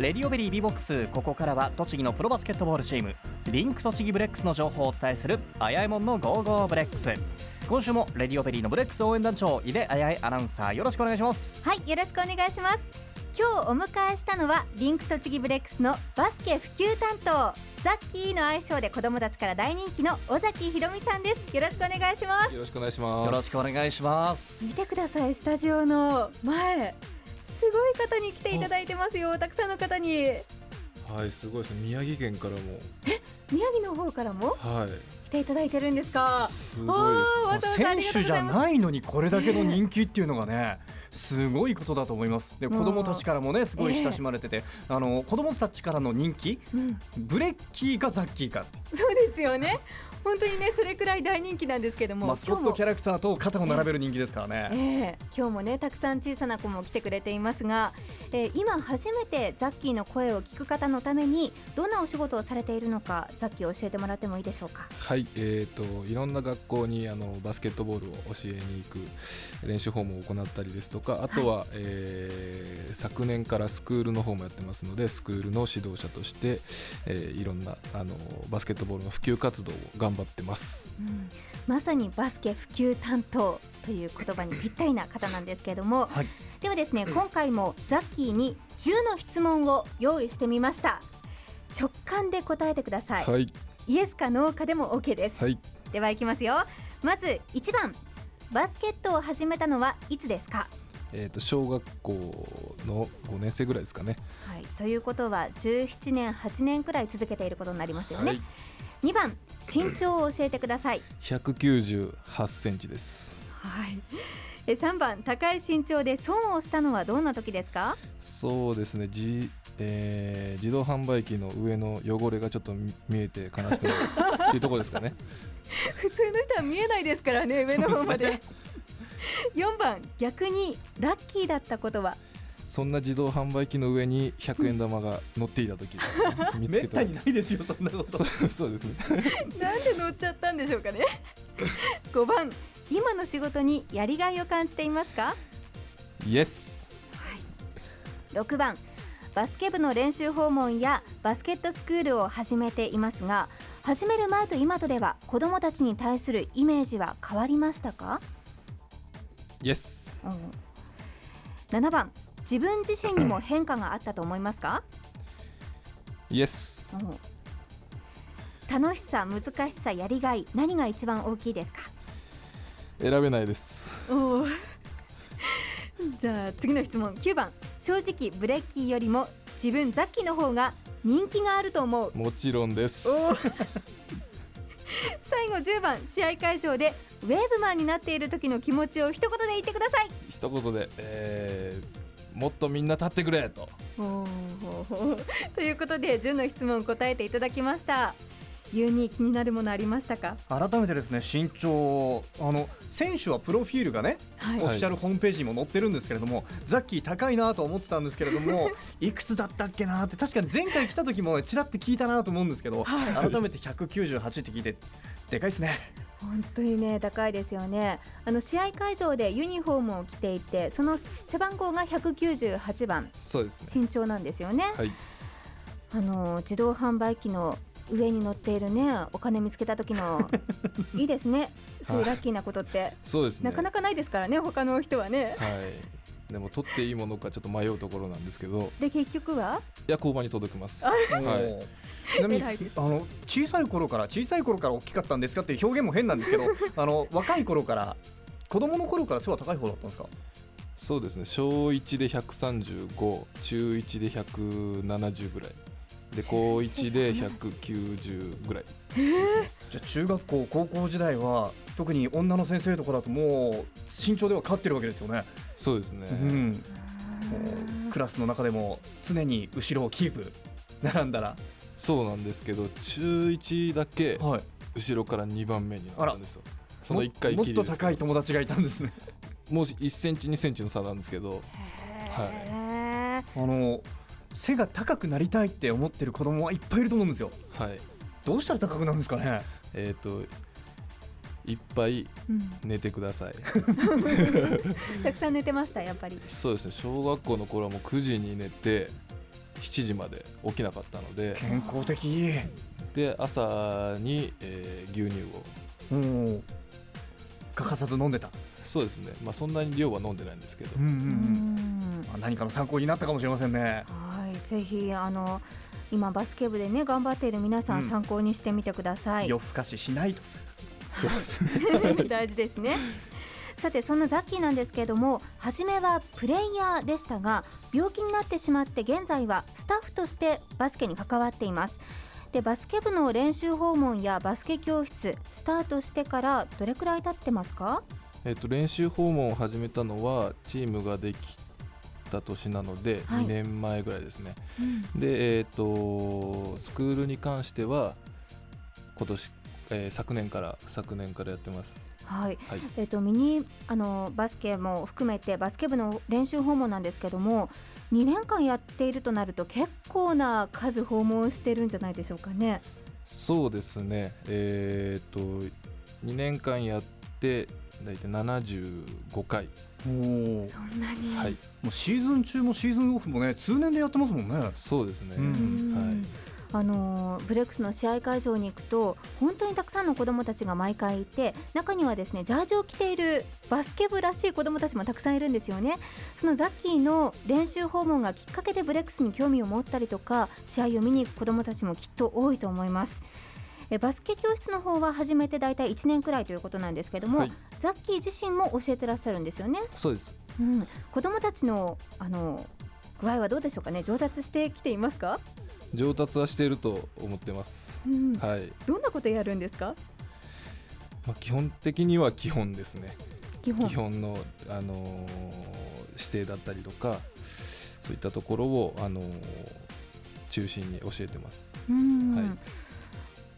RADIO BERRY B BOX。ここからは栃木のプロバスケットボールチーム。リンク栃木ブレックスの情報をお伝えする。あやえもんの Go Go BREX。今週も RADIO BERRY のブレックス応援団長井出あやえアナウンサー。よろしくお願いします。はいよろしくお願いします。今日お迎えしたのはリンク栃木ブレックスのバスケ普及担当。ザッキーの愛称で子供たちから大人気の尾崎ひろみさんです。よろしくお願いします。よろしくお願いします。よろしくお願いします。見てくださいスタジオの前すごい方に来ていただいてますよ。たくさんの方に。はいすごいですね。宮城県からも。宮城の方からも？はい。来ていただいてるんですか？すごいです選手じゃないのにこれだけの人気っていうのがね すごいことだと思います。で子供たちからもねすごい親しまれてて、あの子供たちからの人気？うん。ブレッキーかザッキーか。そうですよね本当にねそれくらい大人気なんですけどもマスコットキャラクターと肩を並べる人気ですからえね、え今日もねたくさん小さな子も来てくれていますが、えー今初めてザッキーの声を聞く方のためにどんなお仕事をされているのかザッキー教えてもらってもいいでしょうか？はいえー、といろんな学校にあのバスケットボールを教えに行く練習法も行ったりですとかあとは、えー昨年からスクールの方もやってますのでスクールの指導者として、えーいろんなあのバスケットボールの普及活動を頑張ってます。まさにバスケ普及担当という言葉にぴったりな方なんですけれども、はい。ではですね今回もザッキーに10の質問を用意してみました。直感で答えてください、はい。イエスかノーかでも OK です、はい。ではいきますよ。まず1番バスケットを始めたのはいつですか？えー、と小学校の5年生ぐらいですかね。はい、ということは17年8年くらい続けていることになりますよね、はい2番身長を教えてください、198センチです。はい、え3番高い身長で損をしたのはどんな時ですか？そうですね。じ、えー自動販売機の上の汚れがちょっと見見えて悲しくなるっていうところですかね。普通の人は見えないですからね上の方まで。4番逆にラッキーだったことは？そんな自動販売機の上に100円玉が乗っていた時です、ね、見つめったにけたんですないですよそんなこと。そうそうですね。なんで乗っちゃったんでしょうかね。5番今の仕事にやりがいを感じていますか？イエス6番バスケ部の練習訪問やバスケットスクールを始めていますが始める前と今とでは子どもたちに対するイメージは変わりましたか、イエスうん、7番自分自身にも変化があったと思いますか、イエスうん、楽しさ難しさやりがい何が一番大きいですか？選べないです。お じゃあ次の質問。9番。正直ブレッキーよりも自分ザッキーの方が人気があると思う。もちろんです。最後10番。試合会場でウェーブマンになっている時の気持ちを一言で言ってください。一言で、えーもっとみんな立ってくれと。ということで10の質問答えていただきました。ユーに気になるものありましたか？改めてですね身長あの選手はプロフィールがね、はオフィシャルホームページにも載ってるんですけれどもザッキー高いなと思ってたんですけれどもい。くつだったっけなって確かに前回来た時もねちらって聞いたなと思うんですけど、はい。改めて198って聞いてでかいですね本当にね高いですよね。あの試合会場でユニフォームを着ていてその背番号が198番。そうですね。身長なんですよね、はい。あの自動販売機の上に乗っているねお金見つけた時の いいですね。そういうラッキーなことって、そうですね。なかなかないですからね他の人はね。はいでも取っていいものかちょっと迷うところなんですけど。で結局は？いや交番に届きます。あはい。ちなみにあの小さい頃から小さい頃から大きかったんですかっていう表現も変なんですけど あの若い頃から子供の頃から背は高い方だったんですか？そうですね。小1で135中1で170ぐらい。で高1で190ぐらいじゃあ中学校高校時代は特に女の先生とかだともう身長では勝ってるわけですよね、そうですね、うん、クラスの中でも常に後ろをキープ並んだら、そうなんですけど中1だけはい、後ろから2番目になったんですよ。そのも1回もっときりですけど。高い友達がいたんですね。もう1センチ2センチの差なんですけど。へー。あの背が高くなりたいって思ってる子供はいっぱいいると思うんですよ。はいどうしたら高くなるんですかね？えっ、といっぱいうん。寝てください。たくさん寝てましたやっぱり。そうですね。小学校の頃はもう9時に寝て7時まで起きなかったので。健康的。で朝に、えー牛乳を。欠かさず飲んでた。そうですね、まあ、そんなに量は飲んでないんですけど。うんうんううん。んまあ何かの参考になったかもしれませんね。はい。ぜひあの今バスケ部でね頑張っている皆さんうん。参考にしてみてください、夜更かししないと。そうですね。大事ですね。さてそんなザッキーなんですけれども初めはプレイヤーでしたが病気になってしまって現在はスタッフとしてバスケに関わっています。でバスケ部の練習訪問やバスケ教室スタートしてからどれくらい経ってますか？えっと練習訪問を始めたのはチームができた年なのではい。2年前ぐらいですね、でえっ、とスクールに関しては今年、えー昨年から昨年からやってます。はい。はい。えっとミニあのバスケも含めてバスケ部の練習訪問なんですけども2年間やっているとなると結構な数訪問してるんじゃないでしょうかね。そうですね。えっ、と2年間やって大体75回、そんなに、はい。もうシーズン中もシーズンオフもね通年でやってますもんね。そうですね、うん。うんあのーブレックスの試合会場に行くと本当にたくさんの子どもたちが毎回いて中にはですねジャージを着ているバスケ部らしい子どもたちもたくさんいるんですよね。そのザッキーの練習訪問がきっかけでブレックスに興味を持ったりとか試合を見に行く子どもたちもきっと多いと思いますえバスケ教室の方は始めて大体1年くらいということなんですけども、はい。ザッキー自身も教えてらっしゃるんですよね、そうです。うん、子どもたちのあの具合はどうでしょうかね？上達してきていますか、上達はしていると思ってます。うん。はい、どんなことやるんですか？まあ、基本的には基本ですね。基本。基本の、あのー姿勢だったりとかそういったところを、あのー中心に教えてます。うん。はい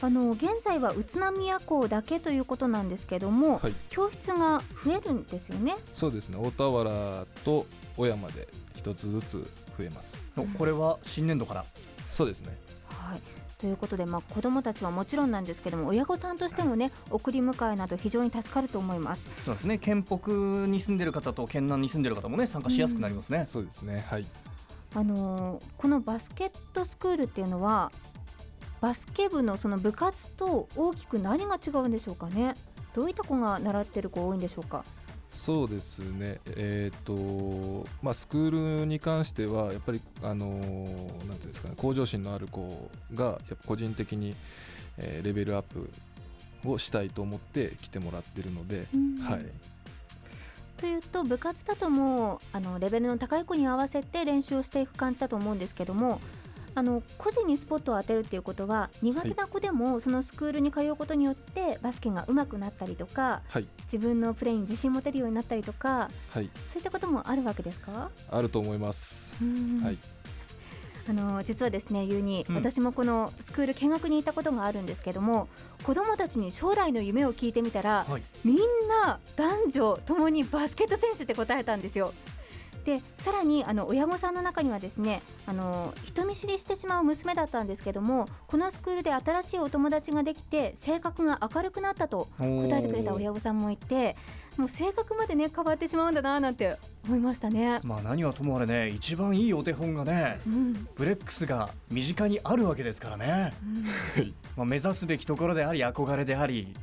あの現在は宇都宮校だけということなんですけども、はい。教室が増えるんですよね。そうですね。大田原と小山で一つずつ増えます。おこれは新年度から。そうですね。はい。ということで、まあ、子どもたちはもちろんなんですけども親御さんとしてもね送り迎えなど非常に助かると思います。そうですね。県北に住んでる方と県南に住んでる方もね参加しやすくなりますね、そうですね。はい。あのーこのバスケットスクールっていうのはバスケ部のその部活と大きく何が違うんでしょうかね？どういった子が習ってる子多いんでしょうか？そうですね。えっ、とまあスクールに関してはやっぱりあのーなんていうんですかね向上心のある子が個人的に、えーレベルアップをしたいと思って来てもらってるので、はいというと部活だともうあのレベルの高い。子に合わせて練習をしていく感じだと思うんですけどもあの個人にスポットを当てるっていうことは苦手な子でもそのスクールに通うことによってバスケが上手くなったりとかはい。自分のプレーに自信持てるようになったりとかはい。そういったこともあるわけですか、あると思います、はい。あの実はですねゆうに、うん。私もこのスクール見学に行ったことがあるんですけども子どもたちに将来の夢を聞いてみたら、はいみんな男女ともにバスケット選手って答えたんですよ。でさらにあの親御さんの中にはですねあの人見知りしてしまう娘だったんですけどもこのスクールで新しいお友達ができて性格が明るくなったと答えてくれた親御さんもいてもう性格までね変わってしまうんだななんて思いましたね。まあ何はともあれね一番いいお手本がねうん。ブレックスが身近にあるわけですからね、まあ、目指すべきところであり憧れであり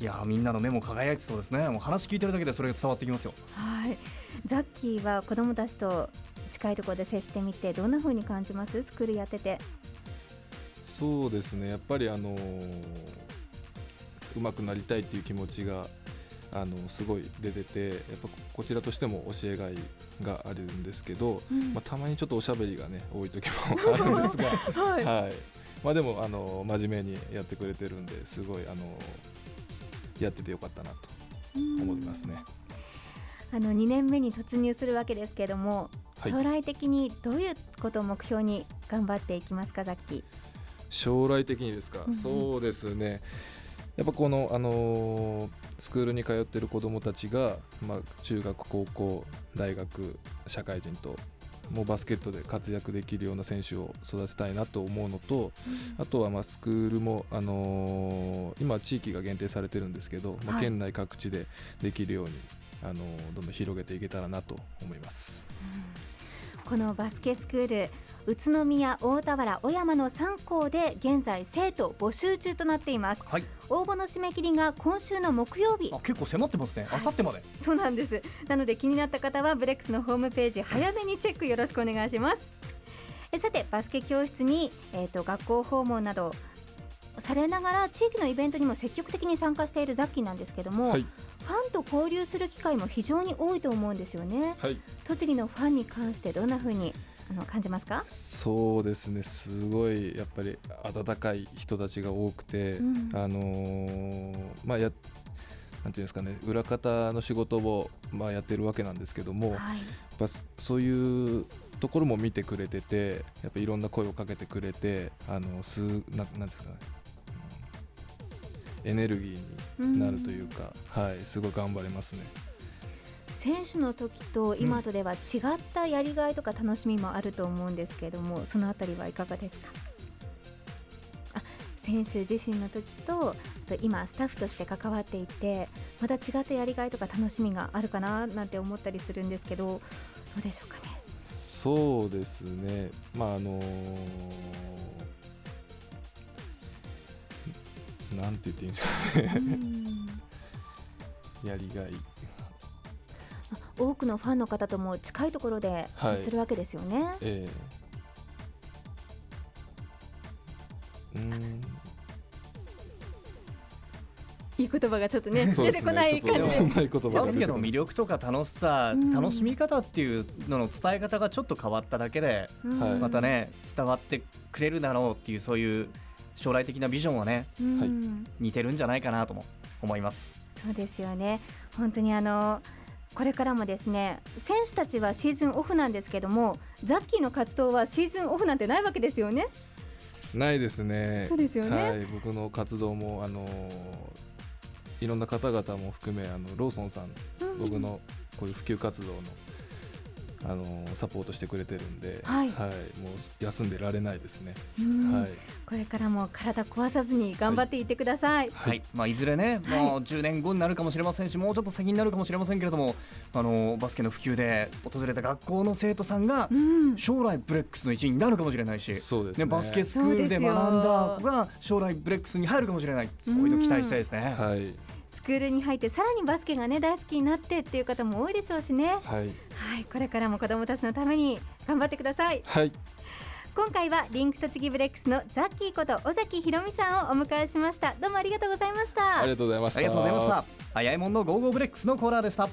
いやーみんなの目も輝いてそうですね。もう話聞いてるだけでそれが伝わってきますよ。はい、ザッキーは子どもたちと近いところで接してみてどんな風に感じます？スクールやってて。そうですね。やっぱりあのうまくなりたいっていう気持ちがあのすごい出ててやっぱこちらとしても教えがいがあるんですけど、うん。まあ、たまにちょっとおしゃべりがね多い時も あるんですが、はい。はい。まあ、でもあの真面目にやってくれてるんですごいあのやっててよかったなと思いますね。あの2年目に突入するわけですけども、はい。将来的にどういうことを目標に頑張っていきますかザッキー？将来的にですか、うんうん。そうですね。やっぱこの、あのースクールに通ってる子どもたちが、まあ、中学高校大学社会人ともうバスケットで活躍できるような選手を育てたいなと思うのとあとはまあスクールも、あのー今地域が限定されてるんですけど、まあ、はい。県内各地でできるように、あのーどんどん広げていけたらなと思います。このバスケスクール宇都宮大田原小山の3校で現在生徒募集中となっています。はい。応募の締め切りが今週の木曜日。あ結構迫ってますね。あさってまで。そうなんです。なので気になった方はブレックスのホームページ早めにチェックよろしくお願いします。えさてバスケ教室に、えー、と学校訪問などされながら地域のイベントにも積極的に参加しているザッキーなんですけども、はいファンと交流する機会も非常に多いと思うんですよね。はい。栃木のファンに関してどんな風にあの感じますか？そうですね。すごいやっぱり温かい人たちが多くて、うん。あのーまあやなんていうんですかね。裏方の仕事を、まあ、やってるわけなんですけども、やっはいぱそそういうところも見てくれててやっぱいろんな声をかけてくれてあのすななんですかね、うんエネルギーになるというか、はいすごい頑張れますね。選手の時と今とでは違ったやりがいとか楽しみもあると思うんですけれどもそのあたりはいかがですか？あ選手自身の時とあと今スタッフとして関わっていてまた違ったやりがいとか楽しみがあるかななんて思ったりするんですけどどうでしょうかね？そうですね、まああのなんて言っていいんですかね、うん。やりがい、多くのファンの方とも近いところではい。接するわけですよね。ええ。うん。いい言葉がちょっとねそうです出てこない感じ。とうまい言葉が出てこないバスケの魅力とか楽しさ、うん。楽しみ方っていうのの伝え方がちょっと変わっただけで、またね伝わってくれるだろうっていうそういう将来的なビジョンはねうん。はい似てるんじゃないかなとも思います。そうですよね。本当にあのこれからもですね選手たちはシーズンオフなんですけどもザッキーの活動はシーズンオフなんてないわけですよね。ないですね。そうですよね。はい、僕の活動もあのいろんな方々も含めあのローソンさんうん。僕のこういう普及活動のあのサポートしてくれてるんで、はい。もう休んでられないですね。うん。はい、これからも体壊さずに頑張っていってください、はい、まあ、いずれね、もう10年後になるかもしれませんし、もうちょっと先になるかもしれませんけれども、あのバスケの普及で訪れた学校の生徒さんがうん。将来ブレックスの一員になるかもしれないし、そうですね。バスケスクールで学んだ子が将来ブレックスに入るかもしれない、そういうの期待したいですね。はい、スクールに入ってさらにバスケがね大好きになってっていう方も多いでしょうしねはい、はいこれからも子どもたちのために頑張ってくださいはい、今回はリンク栃木ブレックスのザッキーこと尾崎ひろみさんをお迎えしましたどうもありがとうございましたありがとうございました。ありがとうございました。あやえもんの Go Go BREX のコーナーでした。